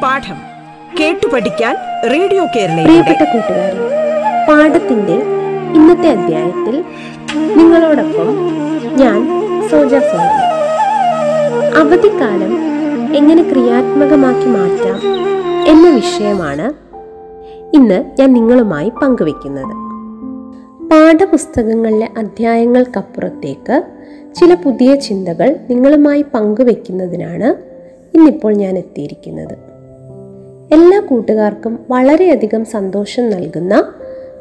പാഠം കേട്ടു പഠിക്കാൻ റേഡിയോ പ്രിയപ്പെട്ട കൂട്ടുകാരെ പാഠത്തിന്റെ ഇന്നത്തെ അധ്യായത്തിൽ നിങ്ങളോടൊപ്പം ഞാൻ സോജ സോന അവധിക്കാലം എങ്ങനെ ക്രിയാത്മകമാക്കി മാറ്റാം എന്ന വിഷയമാണ് ഇന്ന് ഞാൻ നിങ്ങളുമായി പങ്കുവെക്കുന്നത് പാഠപുസ്തകങ്ങളിലെ അധ്യായങ്ങൾക്കപ്പുറത്തേക്ക് ചില പുതിയ ചിന്തകൾ നിങ്ങളുമായി പങ്കുവെക്കുന്നതിനാണ് ഇന്നിപ്പോൾ ഞാൻ എത്തിയിരിക്കുന്നത്. എല്ലാ കൂട്ടുകാർക്കും വളരെയധികം സന്തോഷം നൽകുന്ന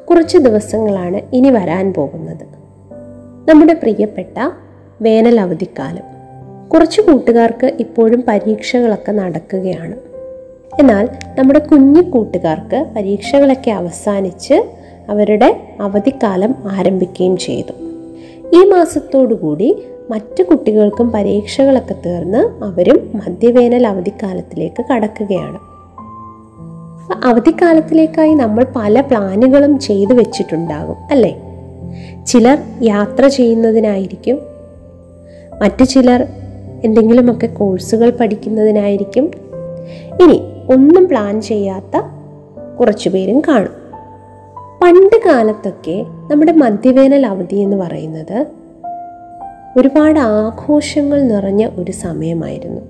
കുറച്ച് ദിവസങ്ങളാണ് ഇനി വരാൻ പോകുന്നത്. നമ്മുടെ പ്രിയപ്പെട്ട വേനൽ അവധിക്കാലം. കുറച്ച് കൂട്ടുകാർക്ക് ഇപ്പോഴും പരീക്ഷകളൊക്കെ നടക്കുകയാണ്. എന്നാൽ നമ്മുടെ കുഞ്ഞു കൂട്ടുകാർക്ക് പരീക്ഷകളൊക്കെ അവസാനിച്ച് അവരുടെ അവധിക്കാലം ആരംഭിക്കുകയും ചെയ്തു. ഈ മാസത്തോടുകൂടി മറ്റു കുട്ടികൾക്കും പരീക്ഷകളൊക്കെ തീർന്ന് അവരും മധ്യവേനൽ അവധിക്കാലത്തിലേക്ക് കടക്കുകയാണ്. അവധിക്കാലത്തിലേക്കായി നമ്മൾ പല പ്ലാനുകളും ചെയ്തു വെച്ചിട്ടുണ്ടാകും അല്ലേ? ചിലർ യാത്ര ചെയ്യുന്നതിനായിരിക്കും മറ്റു ചിലർ എന്തെങ്കിലുമൊക്കെ കോഴ്സുകൾ പഠിക്കുന്നതിനായിരിക്കും. ഇനി ഒന്നും പ്ലാൻ ചെയ്യാത്ത കുറച്ചു പേരും കാണും. പണ്ട് കാലത്തൊക്കെ നമ്മുടെ മധ്യവേനൽ അവധി എന്ന് പറയുന്നത് ഒരുപാട് ആഘോഷങ്ങൾ നിറഞ്ഞ ഒരു സമയമായിരുന്നു.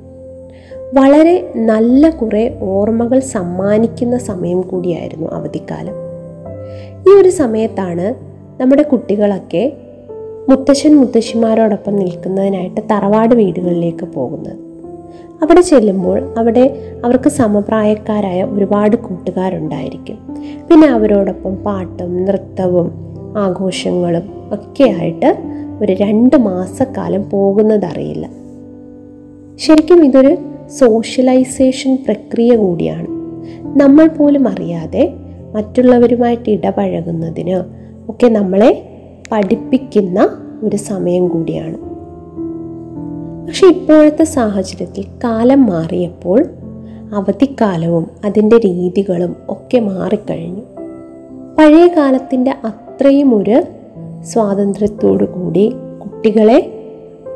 വളരെ നല്ല കുറേ ഓർമ്മകൾ സമ്മാനിക്കുന്ന സമയം കൂടിയായിരുന്നു അവധിക്കാലം. ഈ ഒരു സമയത്താണ് നമ്മുടെ കുട്ടികളൊക്കെ മുത്തശ്ശൻ മുത്തശ്ശിമാരോടൊപ്പം നിൽക്കുന്നതിനായിട്ട് തറവാട് വീടുകളിലേക്ക് പോകുന്നത്. അവിടെ ചെല്ലുമ്പോൾ അവിടെ അവർക്ക് സമപ്രായക്കാരായ ഒരുപാട് കൂട്ടുകാരുണ്ടായിരിക്കും. പിന്നെ അവരോടൊപ്പം പാട്ടും നൃത്തവും ആഘോഷങ്ങളും ഒക്കെയായിട്ട് ഒരു രണ്ട് മാസക്കാലം പോകുന്നതറിയില്ല. ശരിക്കും ഇതൊരു സോഷ്യലൈസേഷൻ പ്രക്രിയ കൂടിയാണ്. നമ്മൾ പോലും അറിയാതെ മറ്റുള്ളവരുമായിട്ട് ഇടപഴകുന്നതിന് ഒക്കെ നമ്മളെ പഠിപ്പിക്കുന്ന ഒരു സമയം കൂടിയാണ്. പക്ഷെ ഇപ്പോഴത്തെ സാഹചര്യത്തിൽ കാലം മാറിയപ്പോൾ അവധിക്കാലവും അതിന്റെ രീതികളും ഒക്കെ മാറിക്കഴിഞ്ഞു. പഴയ കാലത്തിന്റെ അത്രയും ഒരു സ്വാതന്ത്ര്യത്തോടു കൂടി കുട്ടികളെ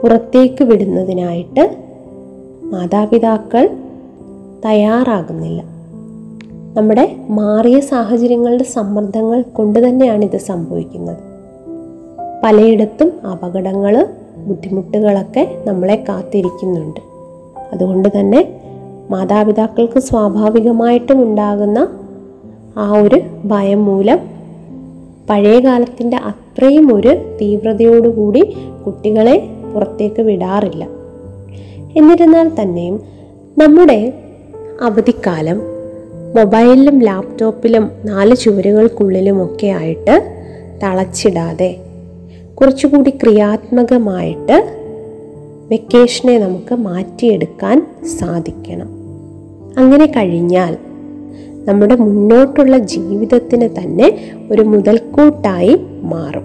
പുറത്തേക്ക് വിടുന്നതിനായിട്ട് മാതാപിതാക്കൾ തയ്യാറാകുന്നില്ല. നമ്മുടെ മാറിയ സാഹചര്യങ്ങളുടെ സമ്മർദ്ദങ്ങൾ കൊണ്ട് തന്നെയാണ് ഇത് സംഭവിക്കുന്നത്. പലയിടത്തും അപകടങ്ങൾ ബുദ്ധിമുട്ടുകളൊക്കെ നമ്മളെ കാത്തിരിക്കുന്നുണ്ട്. അതുകൊണ്ട് തന്നെ മാതാപിതാക്കൾക്ക് സ്വാഭാവികമായിട്ടും ഉണ്ടാകുന്ന ആ ഒരു ഭയം മൂലം പഴയ കാലത്തിന്റെ അത്രയും ഒരു തീവ്രതയോടുകൂടി കുട്ടികളെ പുറത്തേക്ക് വിടാറില്ല. എന്നിരുന്നാൽ തന്നെയും നമ്മുടെ അവധിക്കാലം മൊബൈലിലും ലാപ്ടോപ്പിലും നാല് ചുവരുകൾക്കുള്ളിലുമൊക്കെ ആയിട്ട് തളച്ചിടാതെ കുറച്ചുകൂടി ക്രിയാത്മകമായിട്ട് വെക്കേഷനെ നമുക്ക് മാറ്റിയെടുക്കാൻ സാധിക്കണം. അങ്ങനെ കഴിഞ്ഞാൽ നമ്മുടെ മുന്നോട്ടുള്ള ജീവിതത്തിന് തന്നെ ഒരു മുതൽക്കൂട്ടായി മാറും.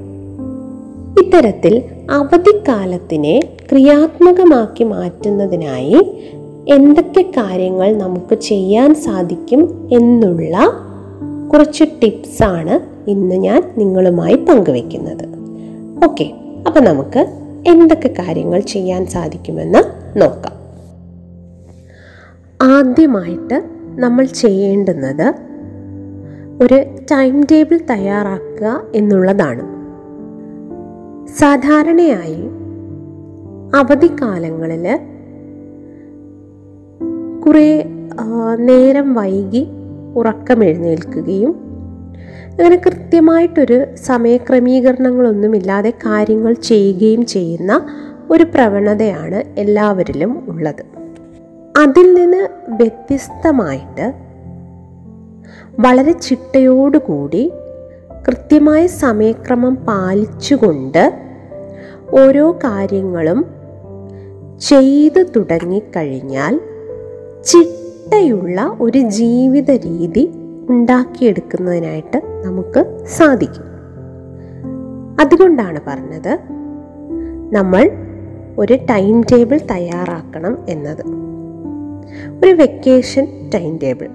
ഇത്തരത്തിൽ അവധിക്കാലത്തിനെ ക്രിയാത്മകമാക്കി മാറ്റുന്നതിനായി എന്തൊക്കെ കാര്യങ്ങൾ നമുക്ക് ചെയ്യാൻ സാധിക്കും എന്നുള്ള കുറച്ച് ടിപ്സാണ് ഇന്ന് ഞാൻ നിങ്ങളുമായി പങ്കുവെക്കുന്നത്. ഓക്കെ അപ്പം നമുക്ക് എന്തൊക്കെ കാര്യങ്ങൾ ചെയ്യാൻ സാധിക്കുമെന്ന് നോക്കാം. ആദ്യമായിട്ട് നമ്മൾ ചെയ്യേണ്ടുന്നത് ഒരു ടൈം ടേബിൾ തയ്യാറാക്കുക എന്നുള്ളതാണ്. സാധാരണയായി അവധിക്കാലങ്ങളിൽ കുറേ നേരം വൈകി ഉറക്കമെഴുന്നേൽക്കുകയും അങ്ങനെ കൃത്യമായിട്ടൊരു സമയക്രമീകരണങ്ങളൊന്നുമില്ലാതെ കാര്യങ്ങൾ ചെയ്യുകയും ചെയ്യുന്ന ഒരു പ്രവണതയാണ് എല്ലാവരിലും ഉള്ളത്. അതിൽ നിന്ന് വ്യത്യസ്തമായിട്ട് വളരെ ചിട്ടയോടുകൂടി കൃത്യമായ സമയക്രമം പാലിച്ചുകൊണ്ട് ഓരോ കാര്യങ്ങളും ചെയ്തു തുടങ്ങിക്കഴിഞ്ഞാൽ ചിട്ടയുള്ള ഒരു ജീവിത രീതി ഉണ്ടാക്കിയെടുക്കുന്നതിനായിട്ട് നമുക്ക് സാധിക്കും. അതുകൊണ്ടാണ് പറഞ്ഞത് നമ്മൾ ഒരു ടൈം ടേബിൾ തയ്യാറാക്കണം എന്നത്. ഒരു വെക്കേഷൻ ടൈം ടേബിൾ.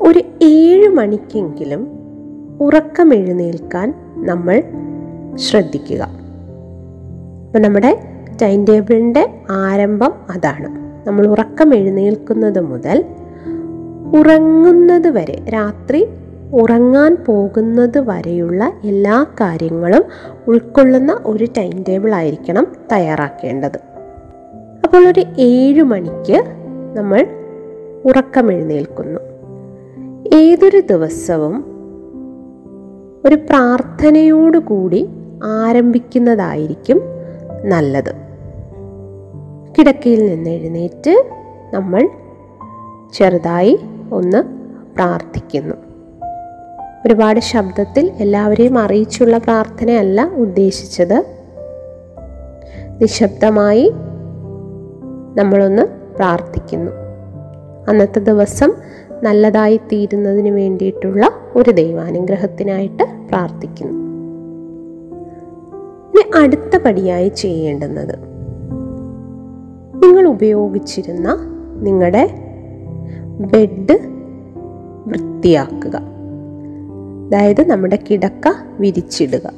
ഒരു ഏഴ് മണിക്കെങ്കിലും ഉറക്കം എഴുന്നേൽക്കാൻ നമ്മൾ ശ്രദ്ധിക്കുക. അപ്പം നമ്മുടെ ടൈം ടേബിളിന്റെ ആരംഭം അതാണ്. നമ്മൾ ഉറക്കം എഴുന്നേൽക്കുന്നത് മുതൽ ഉറങ്ങുന്നത് വരെ രാത്രി ഉറങ്ങാൻ പോകുന്നത് വരെയുള്ള എല്ലാ കാര്യങ്ങളും ഉൾക്കൊള്ളുന്ന ഒരു ടൈം ടേബിൾ ആയിരിക്കണം തയ്യാറാക്കേണ്ടത്. അപ്പോൾ ഒരു ഏഴ് മണിക്ക് നമ്മൾ ഉറക്കം എഴുന്നേൽക്കുന്നു ഏതൊരു ദിവസവും ഒരു പ്രാർത്ഥനയോടുകൂടി ആരംഭിക്കുന്നതായിരിക്കും നല്ലത്. കിടക്കയിൽ നിന്ന് എഴുന്നേറ്റ് നമ്മൾ ചെറുതായി ഒന്ന് പ്രാർത്ഥിക്കുന്നു. ഒരുപാട് ശബ്ദത്തിൽ എല്ലാവരെയും അറിയിച്ചുള്ള പ്രാർത്ഥനയല്ല ഉദ്ദേശിച്ചത്. നിശബ്ദമായി നമ്മളൊന്ന് പ്രാർത്ഥിക്കുന്നു. അന്നത്തെ ദിവസം നല്ലതായി തീരുന്നതിന് വേണ്ടിയിട്ടുള്ള ഒരു ദൈവാനുഗ്രഹത്തിനായിട്ട് പ്രാർത്ഥിക്കുന്നു. ഇനി അടുത്ത പടിയായി ചെയ്യേണ്ടുന്നത്. നിങ്ങൾ ഉപയോഗിച്ചിരുന്ന നിങ്ങളുടെ ബെഡ് വൃത്തിയാക്കുക. അതായത് നമ്മുടെ കിടക്ക വിരിച്ചിടുക.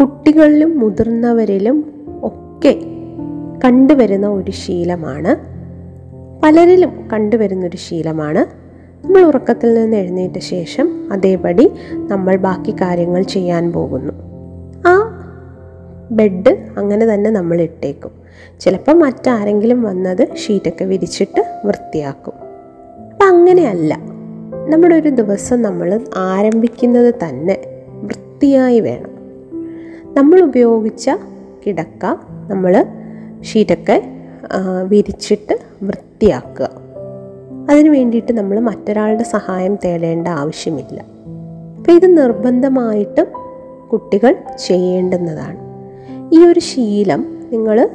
കുട്ടികളിലും മുതിർന്നവരിലും ഒക്കെ കണ്ടുവരുന്ന ഒരു ശീലമാണ്. പലരിലും കണ്ടുവരുന്നൊരു ശീലമാണ്. നമ്മൾ ഉറക്കത്തിൽ നിന്ന് എഴുന്നേറ്റ ശേഷം അതേപടി നമ്മൾ ബാക്കി കാര്യങ്ങൾ ചെയ്യാൻ പോകുന്നു. ആ ബെഡ് അങ്ങനെ തന്നെ നമ്മൾ ഇട്ടേക്കും. ചിലപ്പോൾ മറ്റാരെങ്കിലും വന്നത് ഷീറ്റൊക്കെ വിരിച്ചിട്ട് വൃത്തിയാക്കും. അപ്പം അങ്ങനെയല്ല നമ്മുടെ ഒരു ദിവസം നമ്മൾ ആരംഭിക്കുന്നത് തന്നെ വൃത്തിയായി വേണം. നമ്മൾ ഉപയോഗിച്ച കിടക്ക നമ്മൾ ഷീറ്റൊക്കെ വിരിച്ചിട്ട് വൃത്തിയാക്കുക. അതിനു വേണ്ടിയിട്ട് നമ്മൾ മറ്റൊരാളുടെ സഹായം തേടേണ്ട ആവശ്യമില്ല. അപ്പം ഇത് നിർബന്ധമായിട്ടും കുട്ടികൾ ചെയ്യേണ്ടുന്നതാണ്. ഈ ഒരു ശീലം നിങ്ങൾ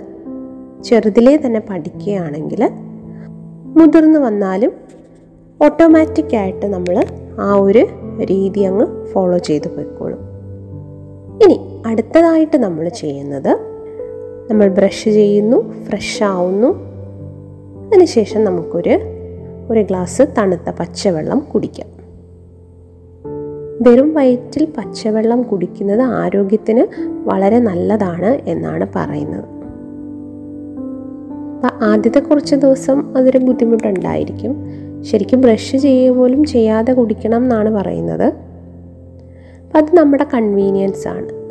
ചെറുതിലേ തന്നെ പഠിക്കുകയാണെങ്കിൽ മുതിർന്നു വന്നാലും ഓട്ടോമാറ്റിക്കായിട്ട് നമ്മൾ ആ ഒരു രീതി അങ്ങ് ഫോളോ ചെയ്തു പോയിക്കോളും. ഇനി അടുത്തതായിട്ട് നമ്മൾ ചെയ്യുന്നത് നമ്മൾ ബ്രഷ് ചെയ്യുന്നു ഫ്രഷ് ആവുന്നു. അതിനുശേഷം നമുക്കൊരു ഒരു ഗ്ലാസ് തണുത്ത പച്ചവെള്ളം കുടിക്കാം. വെറും വയറ്റിൽ പച്ചവെള്ളം കുടിക്കുന്നത് ആരോഗ്യത്തിന് വളരെ നല്ലതാണ് എന്നാണ് പറയുന്നത്. അപ്പം ആദ്യത്തെ കുറച്ച് ദിവസം അതൊരു ബുദ്ധിമുട്ടുണ്ടായിരിക്കും. ശരിക്കും ബ്രഷ് ചെയ്യുക പോലും ചെയ്യാതെ കുടിക്കണം എന്നാണ് പറയുന്നത്. അത് നമ്മുടെ കൺവീനിയൻസ് ആണ്.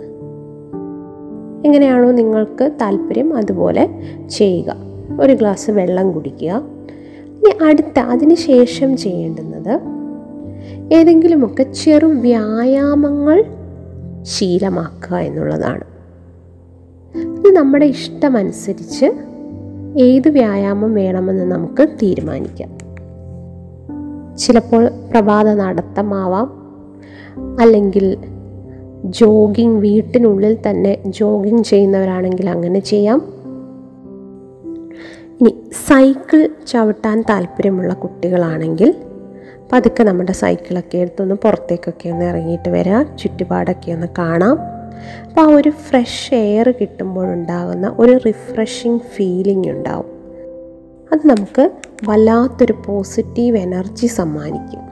എങ്ങനെയാണോ നിങ്ങൾക്ക് താല്പര്യം അതുപോലെ ചെയ്യുക. ഒരു ഗ്ലാസ് വെള്ളം കുടിക്കുക. ഇനി അടുത്ത അതിന് ശേഷം ചെയ്യേണ്ടുന്നത് ഏതെങ്കിലുമൊക്കെ ചെറു വ്യായാമങ്ങൾ ശീലമാക്കുക എന്നുള്ളതാണ്. ഇത് നമ്മുടെ ഇഷ്ടമനുസരിച്ച് ഏത് വ്യായാമം വേണമെന്ന് നമുക്ക് തീരുമാനിക്കാം. ചിലപ്പോൾ പ്രഭാത നടത്തമാവാം. അല്ലെങ്കിൽ ജോഗിങ് വീട്ടിനുള്ളിൽ തന്നെ ജോഗിങ് ചെയ്യുന്നവരാണെങ്കിൽ അങ്ങനെ ചെയ്യാം. ഇനി സൈക്കിൾ ചവിട്ടാൻ താല്പര്യമുള്ള കുട്ടികളാണെങ്കിൽ പതുക്കെ നമ്മുടെ സൈക്കിളൊക്കെ എടുത്തൊന്ന് പുറത്തേക്കൊക്കെ ഒന്ന് ഇറങ്ങിയിട്ട് വരാം. ചുറ്റുപാടൊക്കെ ഒന്ന് കാണാം. അപ്പോൾ ആ ഒരു ഫ്രഷ് എയർ കിട്ടുമ്പോഴുണ്ടാകുന്ന ഒരു റിഫ്രഷിങ് ഫീലിംഗ് ഉണ്ടാവും. അത് നമുക്ക് വല്ലാത്തൊരു പോസിറ്റീവ് എനർജി സമ്മാനിക്കും.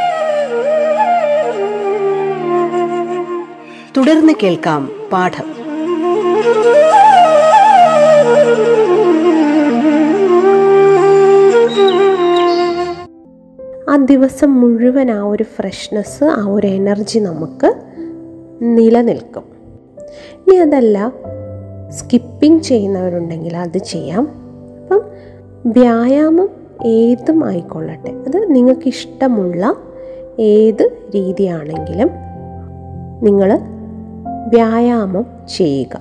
തുടർന്ന് കേൾക്കാം പാഠം. ആ ദിവസം മുഴുവൻ ആ ഒരു ഫ്രഷ്നെസ് ആ ഒരു എനർജി നമുക്ക് നിലനിൽക്കും. ഇനി അതല്ല സ്കിപ്പിംഗ് ചെയ്യുന്നവരുണ്ടെങ്കിൽ അത് ചെയ്യാം. അപ്പം വ്യായാമം ഏതും ആയിക്കൊള്ളട്ടെ. അത് നിങ്ങൾക്കിഷ്ടമുള്ള ഏത് രീതിയാണെങ്കിലും നിങ്ങൾ വ്യായാമം ചെയ്യുക.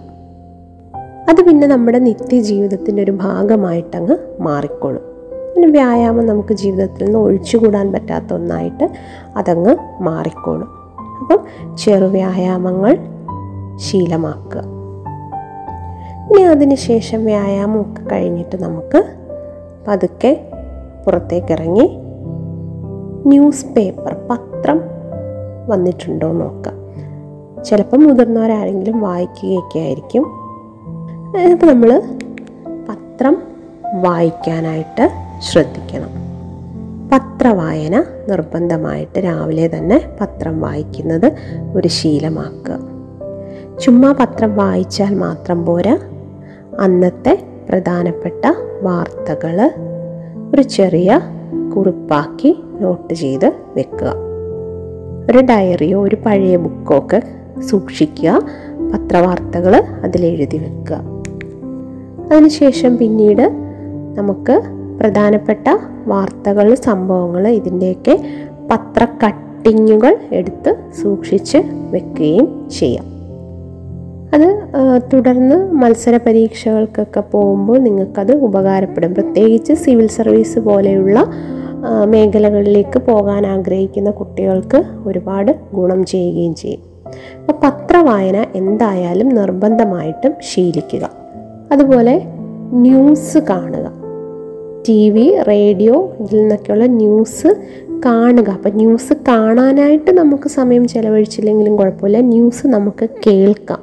അത് പിന്നെ നമ്മുടെ നിത്യജീവിതത്തിന്റെ ഒരു ഭാഗമായിട്ടങ്ങ് മാറിക്കോളും. പിന്നെ വ്യായാമം നമുക്ക് ജീവിതത്തിൽ നിന്ന് ഒഴിച്ചുകൂടാൻ പറ്റാത്ത ഒന്നായിട്ട് അതങ്ങ് മാറിക്കോളും. അപ്പം ചെറു വ്യായാമങ്ങൾ ശീലമാക്കുക. ഇനി അതിന് ശേഷം വ്യായാമമൊക്കെ കഴിഞ്ഞിട്ട് നമുക്ക് പതുക്കെ പുറത്തേക്കിറങ്ങി ന്യൂസ് പേപ്പർ പത്രം വന്നിട്ടുണ്ടോ നോക്കാം. ചിലപ്പം മുതിർന്നവരാരെങ്കിലും വായിക്കുകയൊക്കെ ആയിരിക്കും അപ്പോൾ നമ്മൾ പത്രം വായിക്കാനായിട്ട് ശ്രദ്ധിക്കണം. പത്രവായന നിർബന്ധമായിട്ട് രാവിലെ തന്നെ പത്രം വായിക്കുന്നത് ഒരു ശീലമാക്കുക. ചുമ്മാ പത്രം വായിച്ചാൽ മാത്രം പോരാ. അന്നത്തെ പ്രധാനപ്പെട്ട വാർത്തകൾ ഒരു ചെറിയ കുറിപ്പാക്കി നോട്ട് ചെയ്ത് വെക്കുക. ഒരു ഡയറിയോ ഒരു പഴയ ബുക്കോ ഒക്കെ സൂക്ഷിക്കുക. പത്രവാർത്തകൾ അതിലെഴുതി വെക്കുക. അതിനുശേഷം പിന്നീട് നമുക്ക് പ്രധാനപ്പെട്ട വാർത്തകൾ സംഭവങ്ങൾ ഇതിന്റെയൊക്കെ പത്ര കട്ടിങ്ങുകൾ എടുത്ത് സൂക്ഷിച്ച് വെക്കുകയും ചെയ്യാം. അത് തുടർന്ന് മത്സര പരീക്ഷകൾക്കൊക്കെ പോകുമ്പോൾ നിങ്ങൾക്കത് ഉപകാരപ്പെടും. പ്രത്യേകിച്ച് സിവിൽ സർവീസ് പോലെയുള്ള മേഖലകളിലേക്ക് പോകാൻ ആഗ്രഹിക്കുന്ന കുട്ടികൾക്ക് ഒരുപാട് ഗുണം ചെയ്യുകയും ചെയ്യും. അപ്പോൾ പത്രവായന എന്തായാലും നിർബന്ധമായിട്ടും ശീലിക്കുക. അതുപോലെ ന്യൂസ് കാണുക. ടി വി റേഡിയോ ഇതിൽ നിന്നൊക്കെയുള്ള ന്യൂസ് കാണുക. അപ്പം ന്യൂസ് കാണാനായിട്ട് നമുക്ക് സമയം ചിലവഴിച്ചില്ലെങ്കിലും കുഴപ്പമില്ല. ന്യൂസ് നമുക്ക് കേൾക്കാം.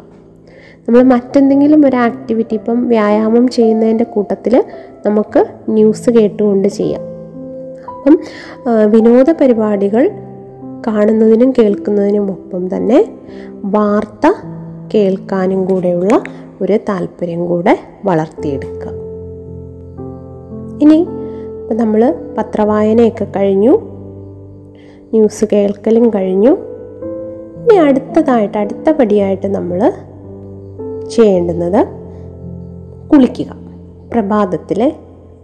നമ്മൾ മറ്റെന്തെങ്കിലും ഒരു ആക്ടിവിറ്റി ഇപ്പം വ്യായാമം ചെയ്യുന്നതിന്റെ കൂട്ടത്തിൽ നമുക്ക് ന്യൂസ് കേട്ടുകൊണ്ട് ചെയ്യാം. അപ്പം വിനോദ പരിപാടികൾ കാണുന്നതിനും കേൾക്കുന്നതിനും ഒപ്പം തന്നെ വാർത്ത കേൾക്കാനും കൂടെയുള്ള ഒരു താല്പര്യം കൂടെ വളർത്തിയെടുക്കുക. ഇനി ഇപ്പം നമ്മൾ പത്രവായനയൊക്കെ കഴിഞ്ഞു. ന്യൂസ് കേൾക്കലും കഴിഞ്ഞു. ഇനി അടുത്തതായിട്ട് അടുത്ത പടിയായിട്ട് നമ്മൾ ചെയ്യേണ്ടുന്നത് കുളിക്കുക. പ്രഭാതത്തിലെ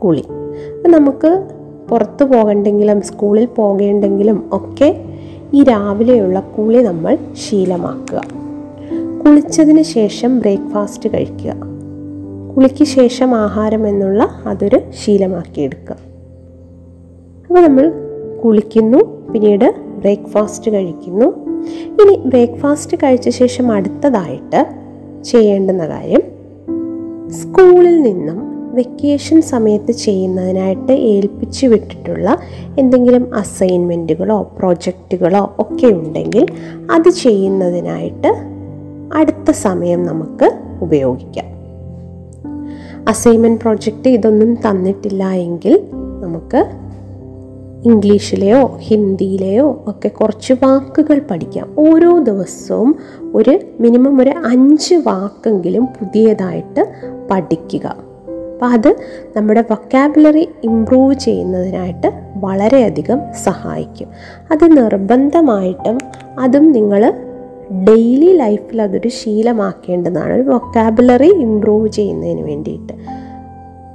കുളി. അപ്പം നമുക്ക് പുറത്തു പോകണ്ടെങ്കിലും സ്കൂളിൽ പോകേണ്ടെങ്കിലും ഒക്കെ ഈ രാവിലെയുള്ള കുളി നമ്മൾ ശീലമാക്കുക. കുളിച്ചതിന് ശേഷം ബ്രേക്ക്ഫാസ്റ്റ് കഴിക്കുക. കുളിക്ക് ശേഷം ആഹാരം എന്നുള്ള അതൊരു ശീലമാക്കിയെടുക്കുക അപ്പോൾ നമ്മൾ കുളിക്കുന്നു പിന്നീട് ബ്രേക്ക്ഫാസ്റ്റ് കഴിക്കുന്നു. ഇനി ബ്രേക്ക്ഫാസ്റ്റ് കഴിച്ച ശേഷം അടുത്തതായിട്ട് ചെയ്യേണ്ടുന്ന കാര്യം സ്കൂളിൽ നിന്നും വെക്കേഷൻ സമയത്ത് ചെയ്യുന്നതിനായിട്ട് ഏൽപ്പിച്ചു വിട്ടിട്ടുള്ള എന്തെങ്കിലും അസൈൻമെന്റുകളോ പ്രോജക്റ്റുകളോ ഒക്കെ ഉണ്ടെങ്കിൽ അത് ചെയ്യുന്നതിനായിട്ട് അടുത്ത സമയം നമുക്ക് ഉപയോഗിക്കാം. അസൈൻമെന്റ് പ്രോജക്റ്റ് ഇതൊന്നും തന്നിട്ടില്ല എങ്കിൽ നമുക്ക് ഇംഗ്ലീഷിലെയോ ഹിന്ദിയിലെയോ ഒക്കെ കുറച്ച് വാക്കുകൾ പഠിക്കാം. ഓരോ ദിവസവും ഒരു മിനിമം ഒരു അഞ്ച് വാക്കെങ്കിലും പുതിയതായിട്ട് പഠിക്കുക. അപ്പം അത് നമ്മുടെ വൊക്കാബുലറി ഇമ്പ്രൂവ് ചെയ്യുന്നതിനായിട്ട് വളരെയധികം സഹായിക്കും. അത് നിർബന്ധമായിട്ടും അതും നിങ്ങൾ ഡെയിലി ലൈഫിൽ അതൊരു ശീലമാക്കേണ്ടതാണ്. ഒരു വൊക്കാബുലറി ഇമ്പ്രൂവ് ചെയ്യുന്നതിന് വേണ്ടിയിട്ട്.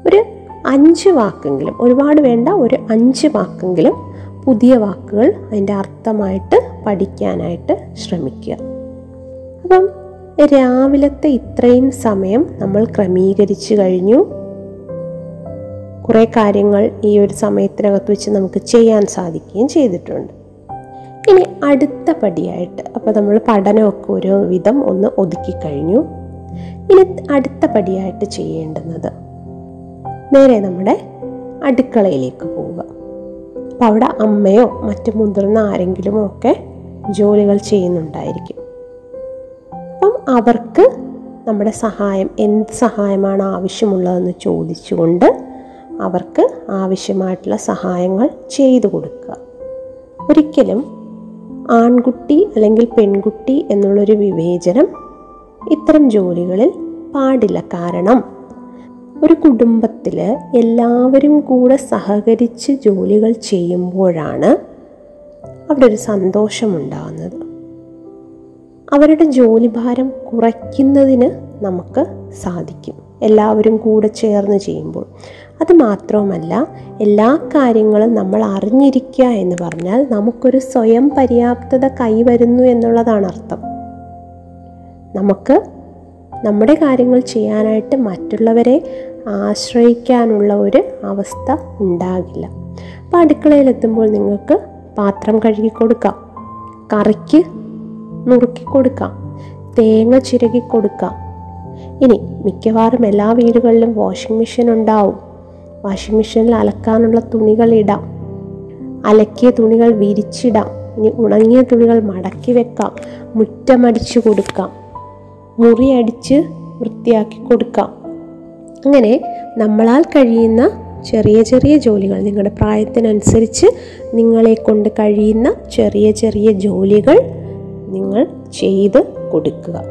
ഒരു അഞ്ച് വാക്കെങ്കിലും ഒരുപാട് വേണ്ട ഒരു അഞ്ച് വാക്കെങ്കിലും പുതിയ വാക്കുകൾ അതിന്റെ അർത്ഥമായിട്ട് പഠിക്കാനായിട്ട് ശ്രമിക്കുക. അപ്പം രാവിലത്തെ ഇത്രയും സമയം നമ്മൾ ക്രമീകരിച്ചു കഴിഞ്ഞു. കുറേ കാര്യങ്ങൾ ഈ ഒരു സമയത്തിനകത്ത് വെച്ച് നമുക്ക് ചെയ്യാൻ സാധിക്കുകയും ചെയ്തിട്ടുണ്ട്. ഇനി അടുത്ത പടിയായിട്ട് അപ്പോൾ നമ്മൾ പഠനമൊക്കെ ഒരു വിധം ഒന്ന് ഒതുക്കി കഴിഞ്ഞു. ഇനി അടുത്ത പടിയായിട്ട് ചെയ്യേണ്ടുന്നത് നേരെ നമ്മുടെ അടുക്കളയിലേക്ക് പോവുക. അപ്പം അവിടെ അമ്മയോ മറ്റു മുതിർന്ന ആരെങ്കിലുമോ ഒക്കെ ജോലികൾ ചെയ്യുന്നുണ്ടായിരിക്കും. അപ്പം അവർക്ക് നമ്മുടെ സഹായം എന്ത് സഹായമാണ് ആവശ്യമുള്ളതെന്ന് ചോദിച്ചുകൊണ്ട് അവർക്ക് ആവശ്യമായിട്ടുള്ള സഹായങ്ങൾ ചെയ്തു കൊടുക്കുക. ഒരിക്കലും ആൺകുട്ടി അല്ലെങ്കിൽ പെൺകുട്ടി എന്നുള്ളൊരു വിവേചനം ഇത്തരം ജോലികളിൽ പാടില്ല. കാരണം ഒരു കുടുംബത്തിൽ എല്ലാവരും കൂടെ സഹകരിച്ച് ജോലികൾ ചെയ്യുമ്പോഴാണ് അവിടെ ഒരു സന്തോഷമുണ്ടാകുന്നത് അവരുടെ ജോലിഭാരം കുറയ്ക്കുന്നതിന് നമുക്ക് സാധിക്കും. എല്ലാവരും കൂടെ ചേർന്ന് ചെയ്യുമ്പോൾ. അത് മാത്രവുമല്ല എല്ലാ കാര്യങ്ങളും നമ്മൾ അറിഞ്ഞിരിക്കുക എന്ന് പറഞ്ഞാൽ നമുക്കൊരു സ്വയം പര്യാപ്തത കൈവരുന്നു എന്നുള്ളതാണ് അർത്ഥം. നമുക്ക് നമ്മുടെ കാര്യങ്ങൾ ചെയ്യാനായിട്ട് മറ്റുള്ളവരെ ആശ്രയിക്കാനുള്ള ഒരു അവസ്ഥ ഉണ്ടാകില്ല. അപ്പോൾ അടുക്കളയിലെത്തുമ്പോൾ നിങ്ങൾക്ക് പാത്രം കഴുകി കൊടുക്കാം കറിക്ക് നുറുക്കി കൊടുക്കാം തേങ്ങ ചിരകി കൊടുക്കാം. ഇനി മിക്കവാറും എല്ലാ വീടുകളിലും വാഷിംഗ് മെഷീൻ ഉണ്ടാവും. വാഷിംഗ് മെഷീനിൽ അലക്കാനുള്ള തുണികൾ ഇടാം. അലക്കിയ തുണികൾ വിരിച്ചിടാം. ഇനി ഉണങ്ങിയ തുണികൾ മടക്കി വെക്കാം. മുറ്റമടിച്ചു കൊടുക്കാം. മുറി അടിച്ച് വൃത്തിയാക്കി കൊടുക്കാം. അങ്ങനെ നമ്മളാൽ കഴിയുന്ന ചെറിയ ചെറിയ ജോലികൾ നിങ്ങളുടെ പ്രായത്തിനനുസരിച്ച് നിങ്ങളെ കൊണ്ട് കഴിയുന്ന ചെറിയ ചെറിയ ജോലികൾ നിങ്ങൾ ചെയ്ത് കൊടുക്കുക.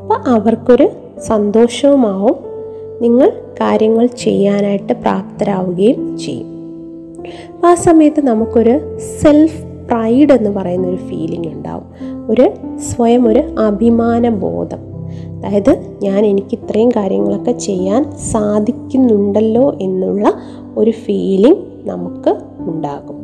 അപ്പം അവർക്കൊരു സന്തോഷവുമാവും. നിങ്ങൾ കാര്യങ്ങൾ ചെയ്യാനായിട്ട് പ്രാപ്തരാവുകയും ചെയ്യും. ആ സമയത്ത് നമുക്കൊരു സെൽഫ് പ്രൈഡ് എന്ന് പറയുന്ന ഒരു ഫീലിംഗ് ഉണ്ടാവും. ഒരു സ്വയം ഒരു അഭിമാന ബോധം. അതായത് ഞാൻ എനിക്ക് ഇത്രയും കാര്യങ്ങളൊക്കെ ചെയ്യാൻ സാധിക്കുന്നുണ്ടല്ലോ എന്നുള്ള ഒരു ഫീലിംഗ് നമുക്ക് ഉണ്ടാകും.